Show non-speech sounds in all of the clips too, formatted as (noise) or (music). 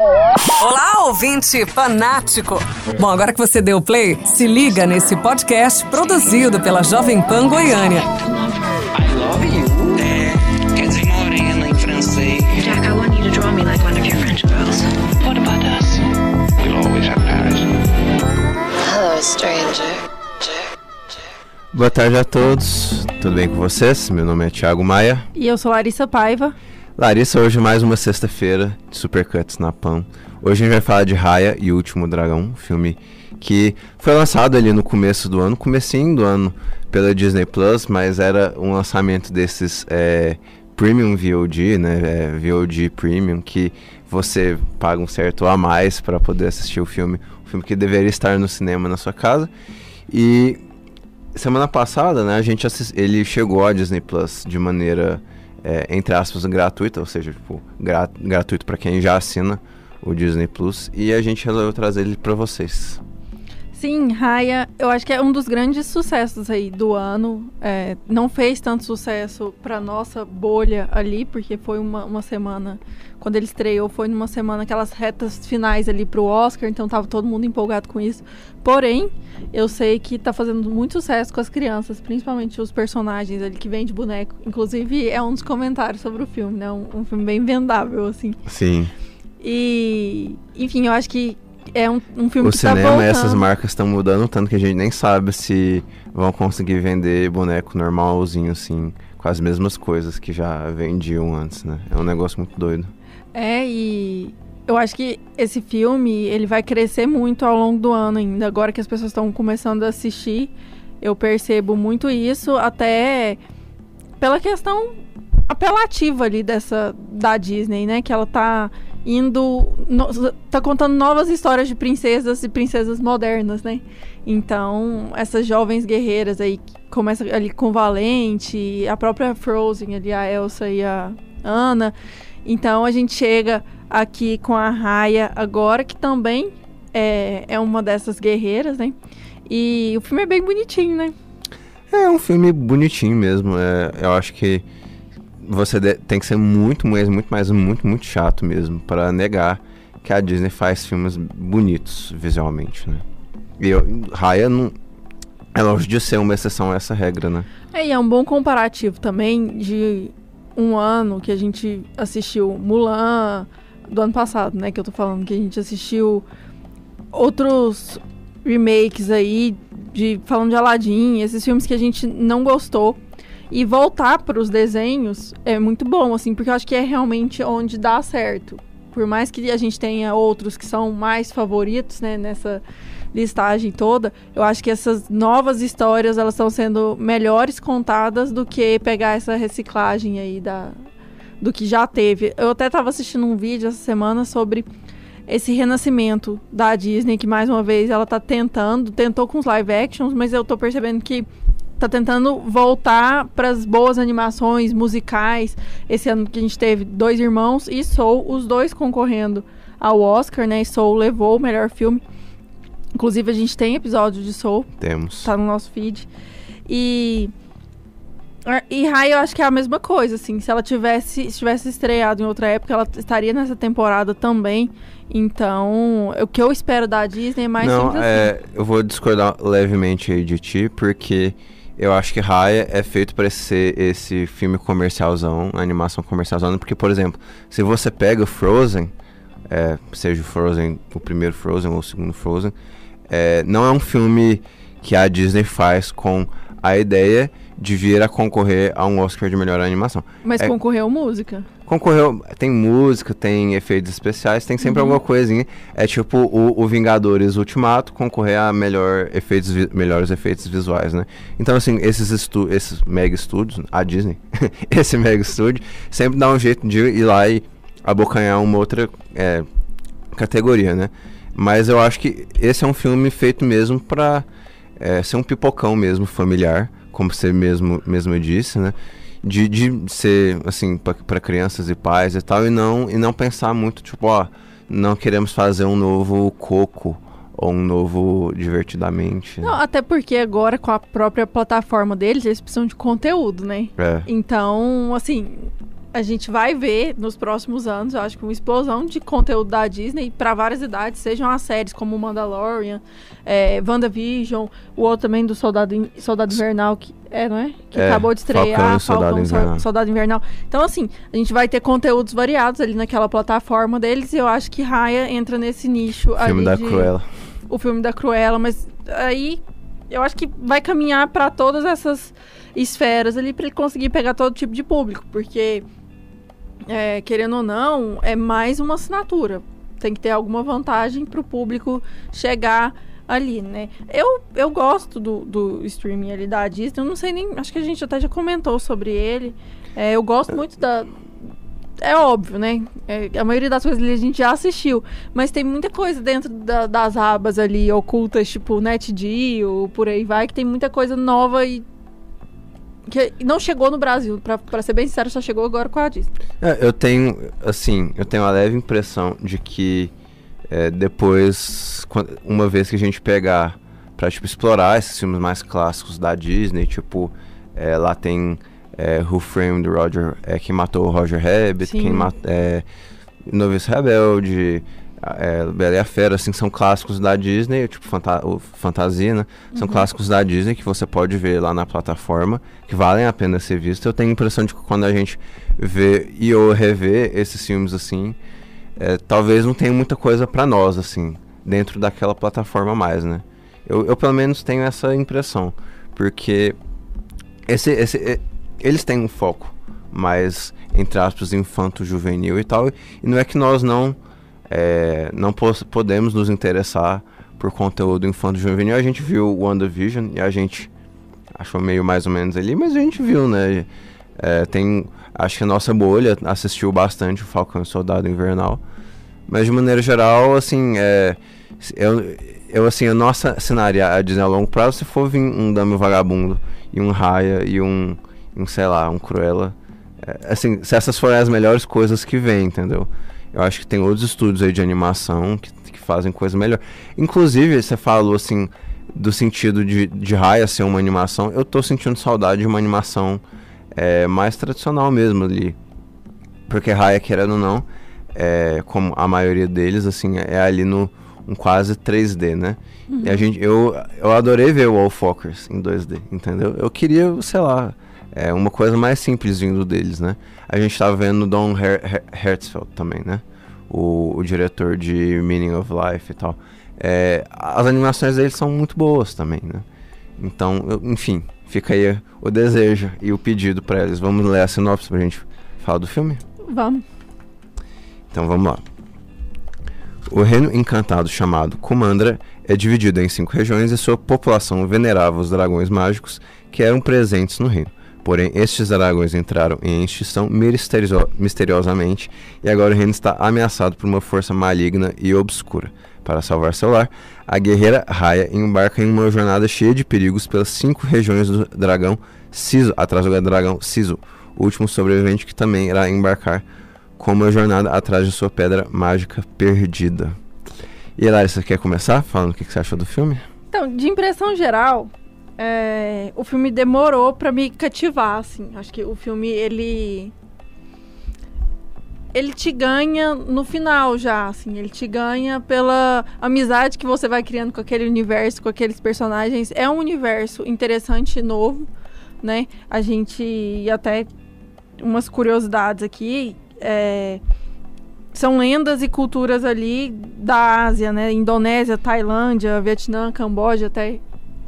Olá, ouvinte fanático! Bom, agora que você deu play, se liga nesse podcast produzido pela Jovem Pan Goiânia. I love you. É, quer dizer morena em francês. Jack, I want you to draw me like one of your French girls. What about us? We'll always have Paris. Hello, stranger. Boa tarde a todos, tudo bem com vocês? Meu nome é Thiago Maia. E eu sou Larissa Paiva. Larissa, hoje mais uma sexta-feira de Supercuts na PAN. Hoje a gente vai falar de Raya e o Último Dragão, filme que foi lançado ali no começo do ano, comecinho do ano pela Disney Plus, mas era um lançamento desses é, Premium VOD, né, é, VOD Premium, que você paga um certo a mais para poder assistir o filme, um filme que deveria estar no cinema na sua casa. E semana passada, né, a gente assist... ele chegou à Disney Plus de maneira é, entre aspas, gratuita, ou seja, tipo, gra gratuito para quem já assina o Disney Plus, e a gente resolveu trazer ele para vocês. Sim, Raya, eu acho que é um dos grandes sucessos aí do ano. É, não fez tanto sucesso para nossa bolha ali, porque foi uma, uma semana, quando ele estreou, foi numa semana aquelas retas finais ali pro Oscar, então tava todo mundo empolgado com isso. Porém, eu sei que tá fazendo muito sucesso com as crianças, principalmente os personagens ali que vêm de boneco. Inclusive, é um dos comentários sobre o filme, né? Um, um filme bem vendável, assim. Sim. E, enfim, eu acho que é um, um filme o que cinema, tá voltando. essas marcas estão mudando tanto que a gente nem sabe se vão conseguir vender boneco normalzinho, assim, com as mesmas coisas que já vendiam antes, né? É um negócio muito doido. É, e eu acho que esse filme, ele vai crescer muito ao longo do ano ainda. Agora que as pessoas estão começando a assistir, eu percebo muito isso, até pela questão apelativa ali dessa da Disney, né? Que ela tá indo. No, tá contando novas histórias de princesas e princesas modernas, né? Então, essas jovens guerreiras aí, começa ali com Valente, a própria Frozen ali, a Elsa e a Anna. Então a gente chega aqui com a Raya agora, que também é, é uma dessas guerreiras, né? E o filme é bem bonitinho, né? É um filme bonitinho mesmo. É, eu acho que você tem que ser muito, muito, muito mais, muito, muito chato mesmo para negar que a Disney faz filmes bonitos visualmente, né? E Raya não é longe de ser uma exceção a essa regra, né? É, e é um bom comparativo também de um ano que a gente assistiu Mulan do ano passado, né? Que eu tô falando que a gente assistiu outros remakes aí de falando de Aladdin, esses filmes que a gente não gostou e voltar para os desenhos é muito bom, assim, porque eu acho que é realmente onde dá certo. Por mais que a gente tenha outros que são mais favoritos, né, nessa listagem toda, eu acho que essas novas histórias elas estão sendo melhores contadas do que pegar essa reciclagem aí da do que já teve. Eu até estava assistindo um vídeo essa semana sobre esse renascimento da Disney que mais uma vez ela tá tentando, tentou com os live actions, mas eu tô percebendo que tá tentando voltar para as boas animações musicais. Esse ano que a gente teve Dois Irmãos e Soul, os dois concorrendo ao Oscar, né? E Soul levou o melhor filme. Inclusive a gente tem episódio de Soul, Temos. tá no nosso feed. E e Rai eu acho que é a mesma coisa, assim, se ela tivesse, se tivesse estreado em outra época, ela estaria nessa temporada também. Então, o que eu espero da Disney é mais não, simples assim. é, eu vou discordar levemente aí de ti, porque eu acho que Raya é feito para ser esse filme comercialzão, animação comercialzão, porque, por exemplo, se você pega o Frozen, é, seja o Frozen, o primeiro Frozen ou o segundo Frozen, é, não é um filme que a Disney faz com a ideia de vir a concorrer a um Oscar de melhor animação. Mas é- concorreu música. Concorreu, tem música, tem efeitos especiais, tem sempre alguma coisinha. É tipo o, o Vingadores Ultimato concorrer a melhor efeitos, melhores efeitos visuais, né? Então, assim, esses, estu esses mega estúdios, a Disney, (laughs) esse mega estúdio, sempre dá um jeito de ir lá e abocanhar uma outra é, categoria, né? Mas eu acho que esse é um filme feito mesmo pra é, ser um pipocão mesmo, familiar, como você mesmo, mesmo disse, né? De, de ser, assim, para crianças e pais e tal, e não, e não pensar muito, tipo, ó, não queremos fazer um novo Coco ou um novo Divertidamente. né? Não, até porque agora com a própria plataforma deles, eles precisam de conteúdo, né? É. Então, assim, a gente vai ver nos próximos anos, eu acho que uma explosão de conteúdo da Disney para várias idades, sejam as séries como Mandalorian, é, WandaVision, o outro também do Soldado, Soldado Invernal, que é, não é? Que É, acabou de estrear, Soldado Falcão, Sol- Invernal. Soldado Invernal. Então, assim, a gente vai ter conteúdos variados ali naquela plataforma deles e eu acho que Raya entra nesse nicho Filme ali da de- Cruella. o filme da Cruella, mas aí eu acho que vai caminhar para todas essas esferas ali para ele conseguir pegar todo tipo de público, porque é, querendo ou não, é mais uma assinatura. Tem que ter alguma vantagem para o público chegar ali, né? Eu, eu gosto do, do streaming ali da Disney, eu não sei nem, acho que a gente até já comentou sobre ele. É, eu gosto muito da é óbvio, né? É, a maioria das coisas ali a gente já assistiu. Mas tem muita coisa dentro da- das abas ali, ocultas, tipo NetGeo, por aí vai, que tem muita coisa nova e. que não chegou no Brasil. Pra, pra ser bem sincero, só chegou agora com a Disney. É, eu tenho, assim, eu tenho uma leve impressão de que é, depois, uma vez que a gente pegar pra, tipo, explorar esses filmes mais clássicos da Disney, tipo, é, lá tem é, Who Framed Roger, é, quem matou o Roger Rabbit, Sim. quem matou, é, Novice Rebelde, a- é, Bela e a Fera, assim, são clássicos da Disney, tipo, fanta o Fantasia, né? São clássicos da Disney que você pode ver lá na plataforma, que valem a pena ser visto. Eu tenho a impressão de que quando a gente vê e ou rever esses filmes assim, é, talvez não tenha muita coisa pra nós, assim, dentro daquela plataforma mais, né? Eu, eu pelo menos tenho essa impressão, porque esse, esse, e- eles têm um foco mais, entre aspas, infanto-juvenil e tal, e não é que nós não, é, não podemos nos interessar por conteúdo infanto-juvenil. A gente viu o WandaVision e a gente achou meio mais ou menos ali, mas a gente viu, né? É, tem, acho que a nossa bolha assistiu bastante o Falcão e o Soldado Invernal. Mas de maneira geral, assim, é, eu, eu assim, não ass- assinaria a Disney a longo prazo se for vir um Dame Vagabundo e um Raya e um, um sei lá, um Cruella. É, assim, se essas forem as melhores coisas que vêm, entendeu? Eu acho que tem outros estúdios aí de animação que, que fazem coisa melhor. Inclusive, você falou assim, do sentido de, de Raya ser uma animação. Eu tô sentindo saudade de uma animação é, mais tradicional mesmo ali. Porque Raya, querendo ou não, é, como a maioria deles, assim, é ali no um quase 3D, né? E a gente, eu, eu adorei ver o Wallfuckers em 2D, entendeu? Eu queria, sei lá, é, uma coisa mais simples vindo deles, né? A gente tá vendo Don Her Her Hertzfeld também, né? O, o diretor de Meaning of Life e tal. É, as animações deles são muito boas também, né? Então, eu- enfim, fica aí o desejo e o pedido pra eles. Vamos ler a sinopse pra gente falar do filme? Vamos. Então vamos lá. O reino encantado chamado Kumandra é dividido em cinco regiões e sua população venerava os dragões mágicos que eram presentes no reino. Porém, estes dragões entraram em extinção misterio- misteriosamente e agora o reino está ameaçado por uma força maligna e obscura. Para salvar seu lar, a guerreira Raya embarca em uma jornada cheia de perigos pelas cinco regiões do dragão Siso, atrás do dragão Siso, o último sobrevivente que também irá embarcar com uma jornada atrás de sua pedra mágica perdida. E você quer começar falando o que você achou do filme? Então, de impressão geral, é, o filme demorou pra me cativar, assim. Acho que o filme, ele... Ele te ganha no final já, assim. Ele te ganha pela amizade que você vai criando com aquele universo, com aqueles personagens. É um universo interessante e novo, né? A gente... E até umas curiosidades aqui. é, são lendas e culturas ali da Ásia, né? Indonésia, Tailândia, Vietnã, Camboja, até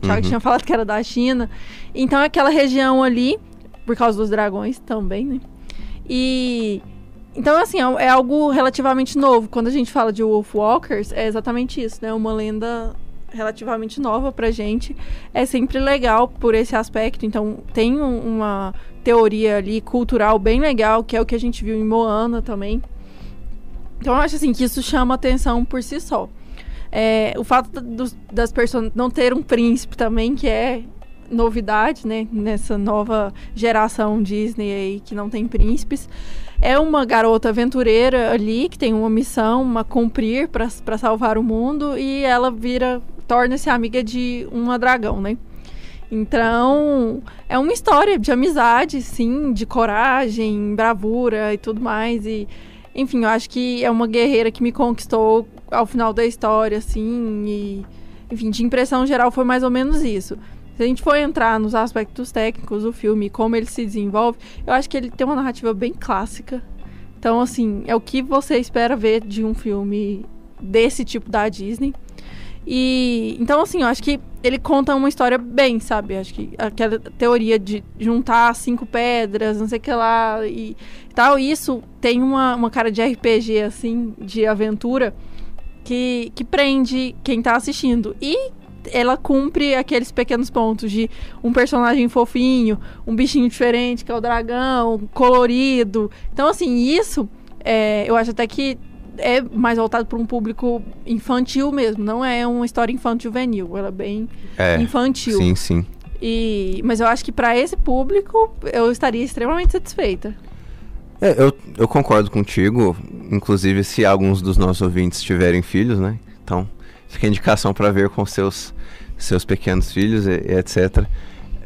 o Thiago Uhum. tinha falado que era da China. Então aquela região ali, por causa dos dragões também, né? E então assim, é é algo relativamente novo. Quando a gente fala de Wolfwalkers, é exatamente isso, né? Uma lenda relativamente nova pra gente. É sempre legal por esse aspecto. Então tem um- uma teoria ali cultural bem legal, que é o que a gente viu em Moana também. Então eu acho assim que isso chama atenção por si só. É, o fato dos- das pessoas não ter um príncipe também, que é novidade, né? Nessa nova geração Disney aí que não tem príncipes. É uma garota aventureira ali que tem uma missão a cumprir para salvar o mundo e ela vira torna-se amiga de uma dragão, né? Então, é uma história de amizade, sim, de coragem, bravura e tudo mais. E, enfim, eu acho que é uma guerreira que me conquistou ao final da história, assim. E, enfim, de impressão geral foi mais ou menos isso. Se a gente for entrar nos aspectos técnicos do filme, como ele se desenvolve, eu acho que ele tem uma narrativa bem clássica. Então, assim, é o que você espera ver de um filme desse tipo da Disney. E então assim, eu acho que ele conta uma história bem, sabe? Acho que aquela teoria de juntar cinco pedras, não sei o que lá e tal, isso tem uma, uma cara de RPG assim, de aventura que, que prende quem tá assistindo. E ela cumpre aqueles pequenos pontos de um personagem fofinho, um bichinho diferente, que é o dragão, colorido. Então, assim, isso é, eu acho até que é mais voltado para um público infantil mesmo, não é uma história infantil juvenil, ela é bem É, infantil. Sim, sim. E, mas eu acho que para esse público eu estaria extremamente satisfeita. É, eu, eu concordo contigo, inclusive se alguns dos nossos ouvintes tiverem filhos, né? Então, fica a indicação para ver com seus, seus pequenos filhos e, e etc.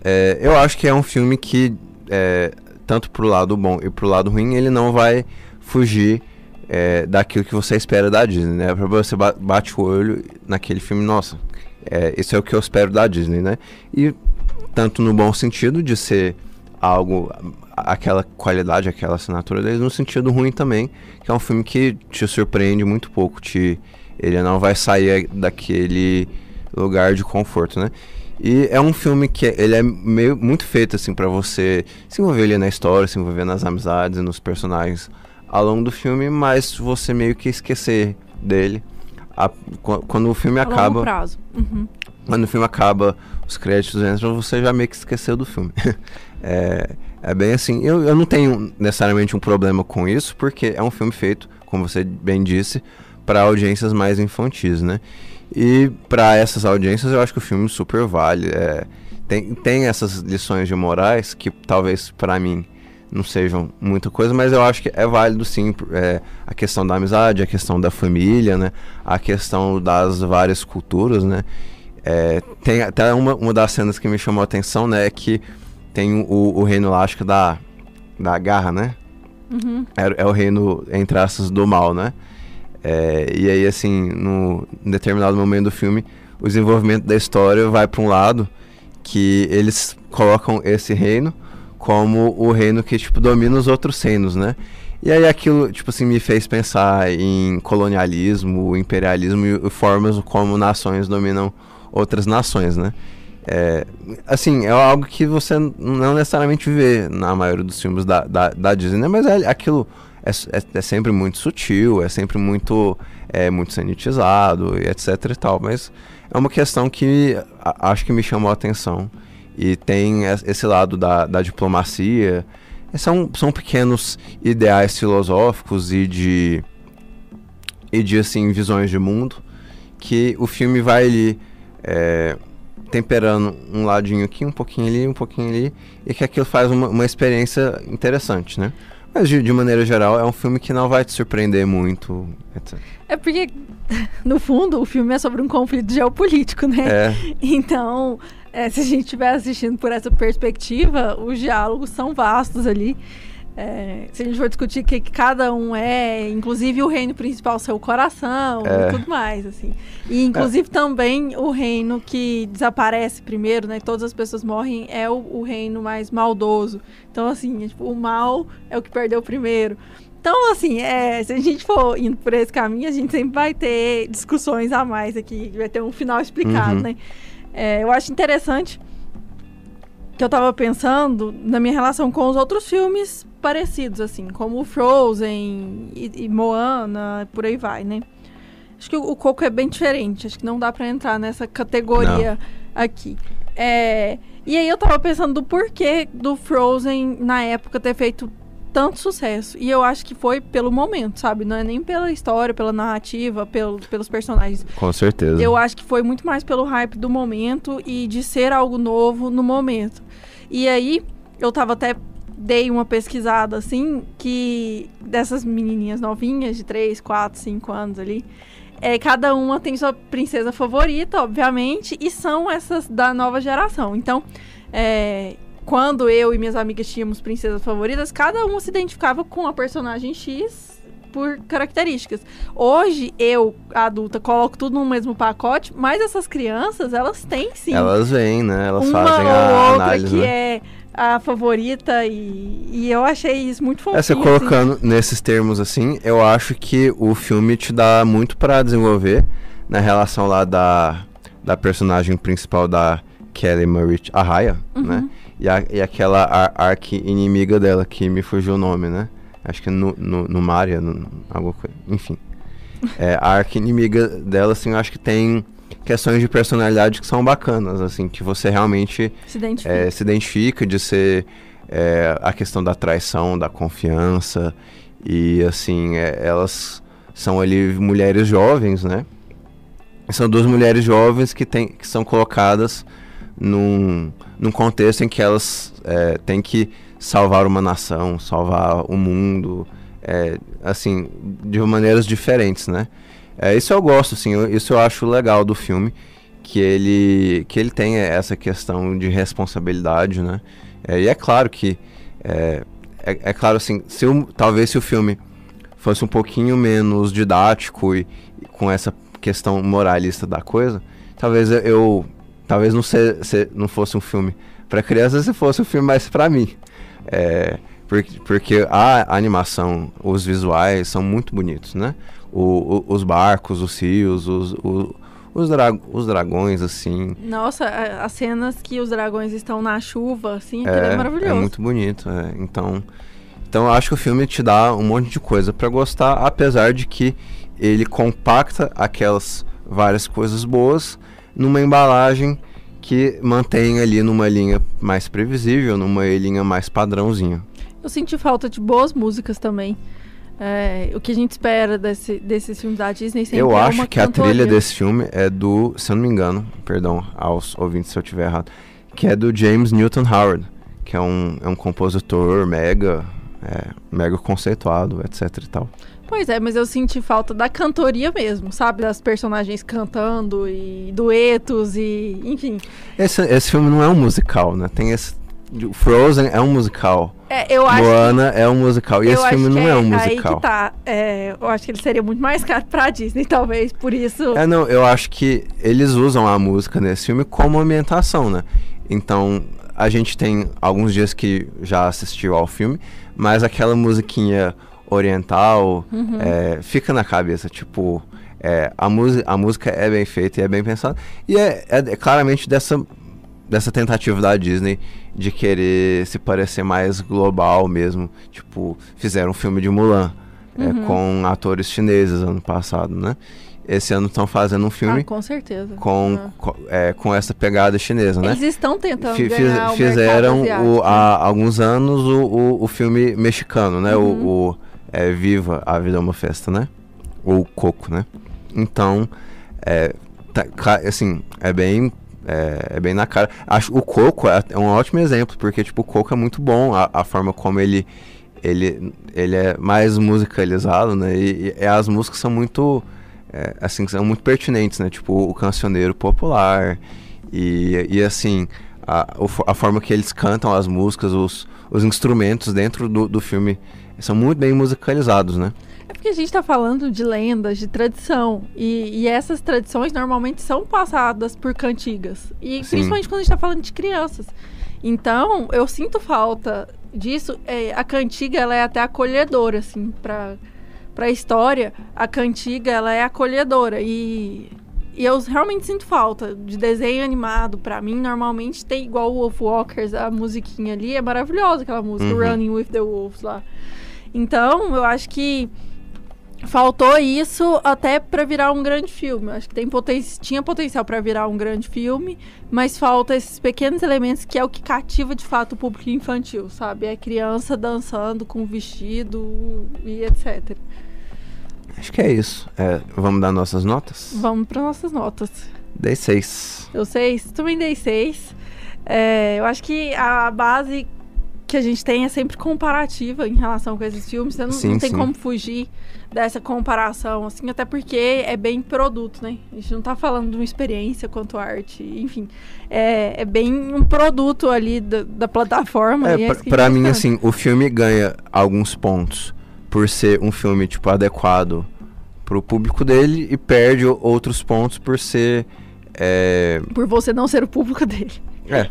É, eu acho que é um filme que, é, tanto pro lado bom e pro lado ruim, ele não vai fugir é, daquilo que você espera da Disney, né? Pra você ba- bate o olho naquele filme, nossa, é, isso é o que eu espero da Disney, né? E tanto no bom sentido de ser algo, aquela qualidade, aquela assinatura deles, no sentido ruim também, que é um filme que te surpreende muito pouco, te, ele não vai sair daquele lugar de conforto, né? E é um filme que ele é meio muito feito assim para você se envolver ali na história, se envolver nas amizades nos personagens ao longo do filme, mas você meio que esquecer dele. A- qu- quando o filme A longo acaba, prazo. Uhum. quando o filme acaba, os créditos entram, você já meio que esqueceu do filme. (laughs) é, é bem assim. Eu, eu não tenho necessariamente um problema com isso, porque é um filme feito, como você bem disse, para audiências mais infantis, né? E para essas audiências eu acho que o filme super vale. é, tem, tem essas lições de morais que talvez para mim não sejam muita coisa, mas eu acho que é válido sim é, a questão da amizade, a questão da família, né? A questão das várias culturas, né? É, tem até uma, uma das cenas que me chamou a atenção, né? É que tem o, o reino lá, acho que da, da garra, né? Uhum. É, é o reino, entre aspas, do mal, né? É, e aí, assim, no, em determinado momento do filme, o desenvolvimento da história vai para um lado que eles colocam esse reino como o reino que, tipo, domina os outros reinos, né? E aí aquilo, tipo assim, me fez pensar em colonialismo, imperialismo e, formas como nações dominam outras nações, né? É, assim, é algo que você não necessariamente vê na maioria dos filmes da, da, da Disney, né? Mas é, aquilo é, é, é sempre muito sutil, é sempre muito, é, muito sanitizado, etc e tal. Mas é uma questão que a- acho que me chamou a atenção. E tem es- esse lado da, da diplomacia. E São, são pequenos ideais filosóficos e de, e de assim, visões de mundo que o filme vai ali é, temperando um ladinho aqui, um pouquinho ali, um pouquinho ali, e que aquilo faz uma, uma experiência interessante, né? Mas de, de maneira geral, é um filme que não vai te surpreender muito, etc. É porque, (laughs) no fundo, o filme é sobre um conflito geopolítico, né? É, (laughs) Então, é, se a gente estiver assistindo por essa perspectiva, os diálogos são vastos ali. É, se a gente for discutir o que, que cada um é, inclusive o reino principal ser o coração É. e tudo mais, assim. E inclusive também o reino que desaparece primeiro, né? Todas as pessoas morrem, é o, o reino mais maldoso. Então, assim, é, tipo, o mal é o que perdeu primeiro. Então, assim, é, se a gente for indo por esse caminho, a gente sempre vai ter discussões a mais aqui, vai ter um final explicado, Uhum. né? É, eu acho interessante que eu tava pensando na minha relação com os outros filmes parecidos, assim, como Frozen e, e Moana, por aí vai, né? Acho que o, o Coco é bem diferente, acho que não dá pra entrar nessa categoria aqui. É, e aí eu tava pensando do porquê do Frozen na época ter feito tanto sucesso. E eu acho que foi pelo momento, sabe? Não é nem pela história, pela narrativa, pelo, pelos personagens. com certeza. Eu acho que foi muito mais pelo hype do momento e de ser algo novo no momento. E aí, eu tava até dei uma pesquisada assim, que dessas menininhas novinhas de 3, 4, 5 anos ali, é, cada uma tem sua princesa favorita, obviamente, e são essas da nova geração. Então, é, quando eu e minhas amigas tínhamos princesas favoritas, cada uma se identificava com a personagem X por características. Hoje, eu, adulta, coloco tudo no mesmo pacote, mas essas crianças, elas têm sim. Elas vêm, né? Elas uma fazem ou a outra análise, que né? é a favorita e, e eu achei isso muito fofinho. É, você assim. colocando nesses termos assim, eu acho que o filme te dá muito pra desenvolver na relação lá da, da personagem principal da Kelly Marie Arraia, Uhum. né? E, a, e aquela ar- arqui-inimiga dela, que me fugiu o nome, né? Acho que no, no, no Maria, no, alguma coisa. Enfim. (laughs) É, a arqui-inimiga dela, assim, eu acho que tem questões de personalidade que são bacanas, assim, que você realmente Se identifica. é, se identifica de ser é, a questão da traição, da confiança e assim é, elas são ali mulheres jovens, né? São duas mulheres jovens que, tem, que são colocadas num, num contexto em que elas é, têm que salvar uma nação, salvar o mundo, é, assim, de maneiras diferentes, né? É, isso eu gosto, assim, eu- isso eu acho legal do filme, que ele, que ele tem essa questão de responsabilidade, né? É, e é claro que, é, é, é claro assim, se talvez se o filme fosse um pouquinho menos didático e, e com essa questão moralista da coisa, talvez eu- talvez não, se, se- não fosse um filme para crianças, se fosse um filme mais para mim. É, porque, porque a animação, os visuais são muito bonitos, né? O, o- os barcos, os rios, os, o- os, dra- os dragões, assim. Nossa, as cenas que os dragões estão na chuva, assim, aquilo é, maravilhoso. É muito bonito, é. Então, então eu acho que o filme te dá um monte de coisa pra gostar, apesar de que ele compacta aquelas várias coisas boas numa embalagem que mantém ali numa linha mais previsível, numa linha mais padrãozinho. Eu senti falta de boas músicas também. É, o que a gente espera desse, desses filmes da Disney sempre eu é acho que a cantoria. trilha desse filme é do, se eu não me engano, perdão aos ouvintes se eu tiver errado, que é do James Newton Howard, que é um, é um compositor mega, é, mega conceituado, etc e tal. Pois é, mas eu senti falta da cantoria mesmo, sabe? Das personagens cantando e duetos e. Enfim. Esse, esse filme não é um musical, né? Tem esse. Frozen é um musical. É, eu acho que- Moana é um musical. E esse filme que não é, um Aí musical. que tá. É, eu acho que ele seria muito mais caro pra Disney, (laughs) talvez, por isso. É, não, eu acho que eles usam a música nesse filme como ambientação, né? Então, a gente tem alguns dias que já assistiu ao filme, mas aquela musiquinha oriental Uhum. é, fica na cabeça, tipo, é, a, música a música é bem feita e é bem pensada. E é, é- é claramente dessa, dessa tentativa da Disney de querer se parecer mais global mesmo. Tipo, fizeram um filme de Mulan é, Uhum. com atores chineses ano passado, né? Esse ano estão fazendo um filme Ah, com certeza. com, Ah. é, com essa pegada chinesa, né? Eles estão tentando Fi- fiz- ganhar o fizeram o, né? há alguns anos o, o, o filme mexicano, né? Uhum. O, é, Viva, a Vida é uma Festa, né? Ou Coco, né? Então, é, tá- assim, é bem, é, é bem na cara. Acho o Coco é, é um ótimo exemplo, porque, tipo, o Coco é muito bom, a, a forma como ele, ele, ele é mais musicalizado, né? E, e as músicas são muito, é, assim, são muito pertinentes, né? Tipo, o cancioneiro popular e, e assim, a, a forma que eles cantam as músicas, os, os instrumentos dentro do, do filme são muito bem musicalizados, né? É porque a gente tá falando de lendas, de tradição. E, e essas tradições normalmente são passadas por cantigas. E Sim. principalmente quando a gente tá falando de crianças. Então, eu sinto falta disso. É, a cantiga, ela é até acolhedora, assim, pra, pra história. A cantiga, ela é acolhedora. E, e eu realmente sinto falta de desenho animado. Pra mim, normalmente tem igual o Wolfwalkers, a musiquinha ali. É maravilhosa aquela música, Uhum. Running with the Wolves lá. Então, eu acho que faltou isso até pra virar um grande filme. Eu acho que tem poten tinha potencial pra virar um grande filme, mas falta esses pequenos elementos que é o que cativa de fato o público infantil, sabe? É criança dançando com vestido e etc. Acho que é isso. É, vamos dar nossas notas? Vamos para nossas notas. Dei seis. Eu seis, também dei seis. É, eu acho que a base que a gente tem é sempre comparativa em relação com esses filmes. Você não, Sim, não tem sim. como fugir dessa comparação, assim, até porque é bem produto, né? A gente não tá falando de uma experiência quanto arte, enfim. É, é bem um produto ali da, da plataforma. É, é é mim, assim, o filme ganha alguns pontos por ser um filme, tipo, adequado pro público dele e perde outros pontos por ser. É, Por você não ser o público dele. é,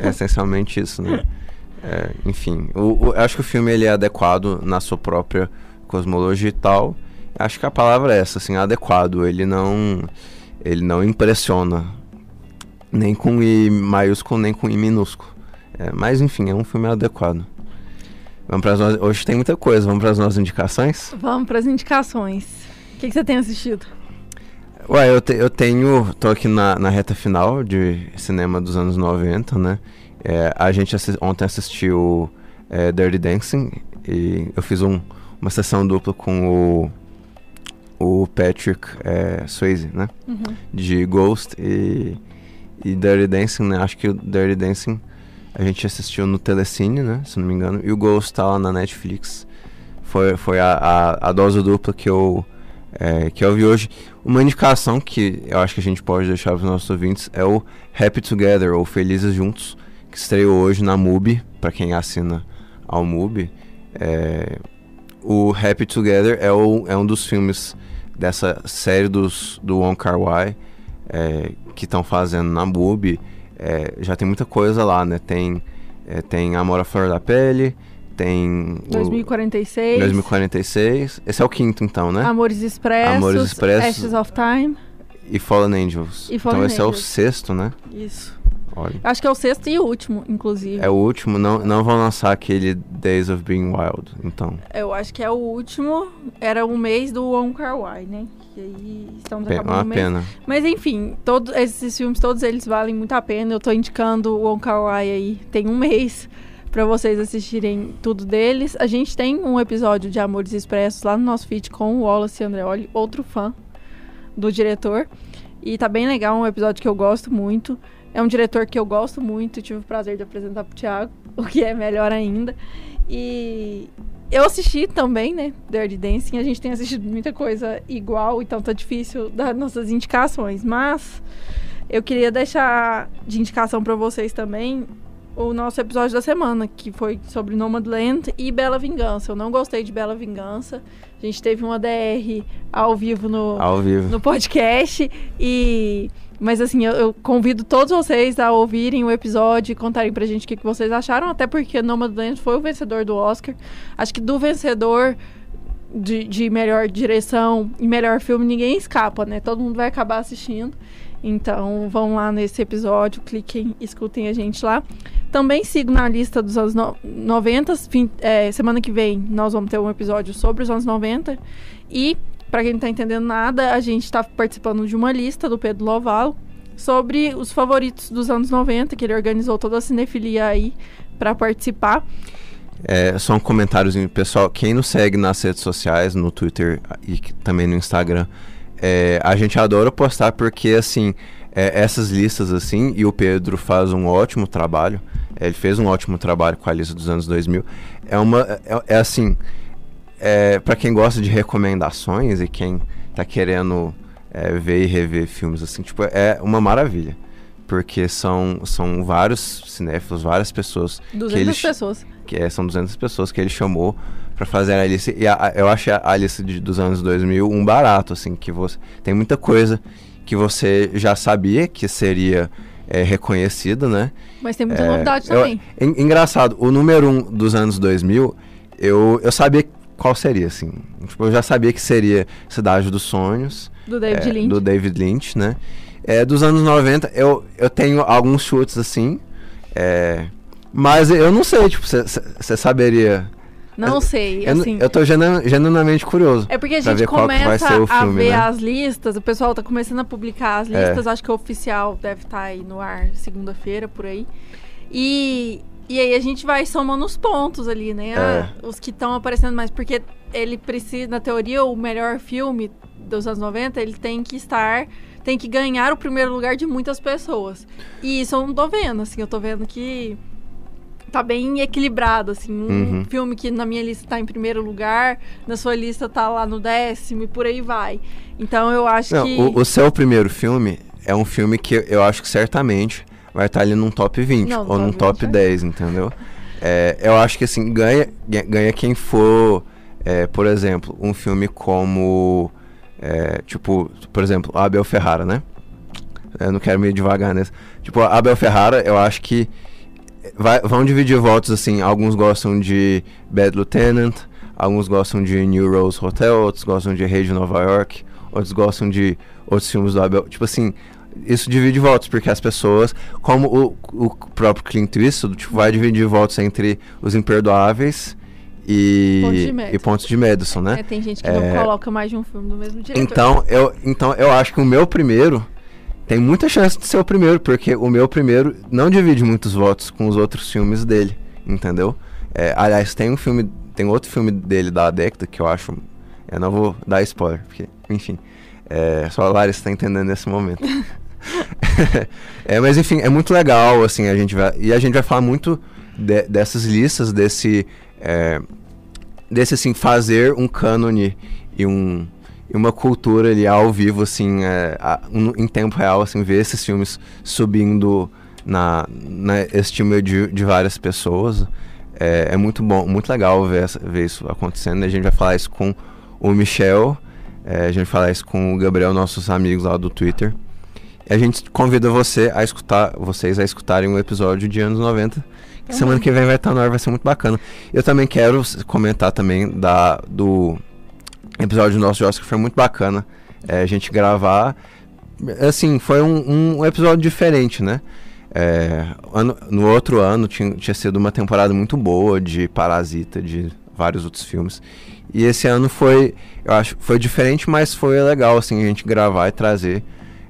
é essencialmente isso, né? (laughs) É, enfim, o, o- eu acho que o filme ele é adequado na sua própria cosmologia e tal. Acho que a palavra é essa, assim, adequado. Ele não, ele não impressiona nem com I maiúsculo nem com I minúsculo. É, mas enfim, é um filme adequado. Vamos pras nossas, hoje tem muita coisa, vamos para as nossas indicações? Vamos para as indicações. O que, que você tem assistido? Ué, eu, te- eu tenho. tô aqui na, na reta final de cinema dos anos 90, né? É, a gente ontem assistiu é, Dirty Dancing e eu fiz um, uma sessão dupla com o, o Patrick é, Swayze, né? De Ghost e, e Dirty Dancing, né? Acho que o Dirty Dancing a gente assistiu no Telecine, né? Se não me engano. E o Ghost tá lá na Netflix. Foi, foi a, a, a dose dupla que eu, é, que eu vi hoje. Uma indicação que eu acho que a gente pode deixar para os nossos ouvintes é o Happy Together, ou Felizes Juntos, que estreou hoje na MUBI, para quem assina ao MUBI. É, o Happy Together é, o, é um dos filmes dessa série dos, do Wong Kar Wai é, que estão fazendo na MUBI. É, já tem muita coisa lá, né? Tem, é, tem Amor à Flor da Pele, tem... o- 2046. 2046. Esse é o quinto, então, né? Amores Expressos. Amores Expressos. Ashes of Time. E Fallen Angels. E Fallen então esse é o Angels. sexto, né? Isso. Olha. Acho que é o sexto e o último, inclusive. É o último, não, não vão lançar aquele Days of Being Wild, então. Eu acho que é o último. Era um mês do Wong Kar Wai, né? Que aí estamos Pe- acabando uma o mês. pena. Mas enfim, todos esses filmes, todos eles valem muito a pena. Eu tô indicando o Wong Kar Wai aí. Tem um mês pra vocês assistirem tudo deles. A gente tem um episódio de Amores Expressos lá no nosso feed com o Wallace Andreoli, outro fã do diretor. E tá bem legal, um episódio que eu gosto muito. É um diretor que eu gosto muito, tive o prazer de apresentar pro Thiago, (laughs) o que é melhor ainda. E eu assisti também, né, Dirty Dancing. A gente tem assistido muita coisa igual, então tá difícil dar nossas indicações. Mas eu queria deixar de indicação pra vocês também o nosso episódio da semana, que foi sobre Nomadland e Bela Vingança. Eu não gostei de Bela Vingança. A gente teve uma DR ao vivo no, Ao vivo. no podcast e mas assim, eu, eu convido todos vocês a ouvirem o episódio e contarem pra gente o que, que vocês acharam, até porque Nomadland foi o vencedor do Oscar. Acho que do vencedor de, de melhor direção e melhor filme, ninguém escapa, né? Todo mundo vai acabar assistindo. Então, vão lá nesse episódio, cliquem, escutem a gente lá. Também sigo na lista dos anos no 90. Fim, é, semana que vem nós vamos ter um episódio sobre os anos 90. E, para quem não tá entendendo nada, a gente tá participando de uma lista do Pedro Lovalo sobre os favoritos dos anos 90, que ele organizou toda a cinefilia aí para participar. É, só um comentáriozinho, pessoal. Quem nos segue nas redes sociais, no Twitter e também no Instagram, é, a gente adora postar porque, assim, é, essas listas, assim, e o Pedro faz um ótimo trabalho. é, ele fez um ótimo trabalho com a lista dos anos 2000. É uma. É, é assim. É, para quem gosta de recomendações e quem tá querendo é, ver e rever filmes, assim, tipo, é uma maravilha. Porque são, são vários cinéfilos, várias pessoas 200 ele, pessoas. que é, são 200 pessoas que ele chamou pra fazer a lista. E a- eu achei a, lista de- dos anos 2000 um barato, assim, que você tem muita coisa que você já sabia que seria é, reconhecida, né? Mas tem muita É, novidade eu- também. en- engraçado, o número um dos anos 2000, eu, eu sabia qual seria, assim. Tipo, eu já sabia que seria Cidade dos Sonhos, Do David é, Lynch. do David Lynch, né? É, dos anos 90, eu, eu tenho alguns chutes, assim, é, mas eu não sei, tipo, você saberia... Não sei, Eu, assim. eu tô genu- genuinamente curioso. É porque a gente começa o a filme, ver né? as listas, o pessoal tá começando a publicar as É. listas, acho que o oficial deve estar aí no ar segunda-feira, por aí. E, e aí a gente vai somando os pontos ali, né? É. Ah, os que estão aparecendo mais, porque ele precisa, na teoria, o melhor filme dos anos 90, ele tem que estar, tem que ganhar o primeiro lugar de muitas pessoas. E isso eu não tô vendo, assim, eu tô vendo que tá bem equilibrado, assim. Um Uhum. filme que na minha lista tá em primeiro lugar, na sua lista tá lá no décimo e por aí vai. Então eu acho Não, que. o, o seu primeiro filme é um filme que eu acho que certamente vai estar ali num top 20 Não, ou num top top 20, 10, entendeu? É, eu acho que assim, ganha, ganha- quem for, é, por exemplo, um filme como. é, tipo, por exemplo, Abel Ferrara, né? Eu não quero me devagar nesse. Tipo, Abel Ferrara, eu acho que vai- vão dividir votos assim. Alguns gostam de Bad Lieutenant, alguns gostam de New Rose Hotel, outros gostam de Rei de Nova York, outros gostam de outros filmes do Abel. Tipo assim, isso divide votos, porque as pessoas, como o, o próprio Clint Eastwood, tipo, vai dividir votos entre os imperdoáveis e Pontos de e pontos de Madison, né? É, tem gente que É. não coloca mais de um filme do mesmo diretor. Então eu, então, eu acho que o meu primeiro tem muita chance de ser o primeiro, porque o meu primeiro não divide muitos votos com os outros filmes dele, entendeu? É, aliás, tem um filme, tem outro filme dele da década que eu acho. Eu não vou dar spoiler, porque, enfim. É, só a Larissa tá entendendo nesse momento. (laughs) (laughs) é, mas enfim, é muito legal, assim, a gente vai. E a gente vai falar muito de- dessas listas, desse. é, desse assim, fazer um cânone e um e uma cultura ali ao vivo, assim, é, a- um- em tempo real, assim, ver esses filmes subindo na, na estima de, de várias pessoas. É, é muito bom, muito legal ver, essa- ver isso acontecendo. A gente vai falar isso com o Michel, é, a gente vai falar isso com o Gabriel, nossos amigos lá do Twitter. E a gente convida você a escutar, vocês a escutarem um episódio de anos 90. Que semana que vem vai estar no ar, vai ser muito bacana. Eu também quero comentar também da, do episódio nosso de Oscar, que foi muito bacana. é, a gente gravar. Assim, foi um, um episódio diferente, né? É, ano- no outro ano tinha, tinha sido uma temporada muito boa de Parasita, de vários outros filmes. E esse ano foi, eu acho, foi diferente, mas foi legal assim a gente gravar e trazer,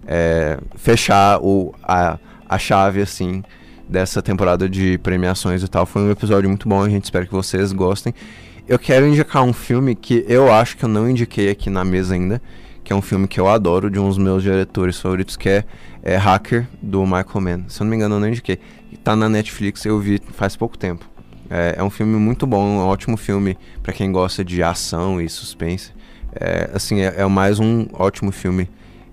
é, fechar o, a, a chave assim dessa temporada de premiações e tal. Foi um episódio muito bom, a gente espera que vocês gostem. Eu quero indicar um filme que eu acho que eu não indiquei aqui na mesa ainda, que é um filme que eu adoro, de um dos meus diretores favoritos, que é, é Hacker, do Michael Mann. Se eu não me engano, eu não indiquei. Tá na Netflix, eu vi faz pouco tempo. É, é um filme muito bom, um ótimo filme para quem gosta de ação e suspense. É, assim, é, é mais um ótimo filme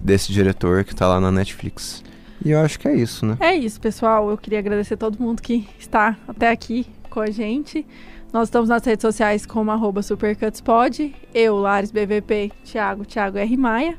desse diretor que tá lá na Netflix. E eu acho que é isso, né? É isso, pessoal. Eu queria agradecer a todo mundo que está até aqui com a gente. Nós estamos nas redes sociais como arroba supercutspod. Eu, Lares BVP, Thiago, Thiago R. Maia.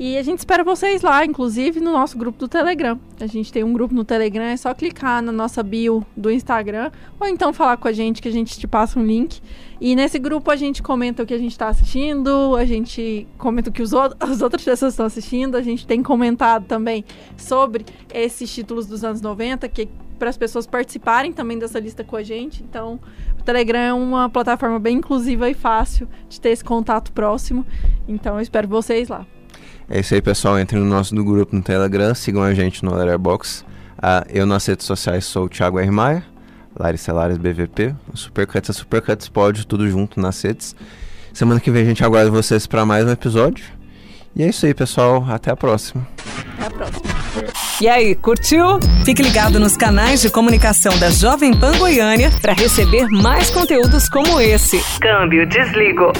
E a gente espera vocês lá, inclusive no nosso grupo do Telegram. A gente tem um grupo no Telegram, é só clicar na nossa bio do Instagram ou então falar com a gente que a gente te passa um link. E nesse grupo a gente comenta o que a gente está assistindo, a gente comenta o que os as outras pessoas estão assistindo, a gente tem comentado também sobre esses títulos dos anos 90, que para as pessoas participarem também dessa lista com a gente. Então, o Telegram é uma plataforma bem inclusiva e fácil de ter esse contato próximo. Então, eu espero vocês lá. É isso aí, pessoal. Entrem no nosso do grupo no Telegram, sigam a gente no Letterboxd. Ah, eu nas redes sociais sou o Thiago R. Maia, Larissa Lares BVP, o Supercuts é Supercuts Pod, tudo junto nas redes. Semana que vem a gente aguarda vocês para mais um episódio. E é isso aí, pessoal. Até a próxima. Até a próxima. E aí, curtiu? Fique ligado nos canais de comunicação da Jovem Pan Goiânia para receber mais conteúdos como esse. Câmbio, desligo.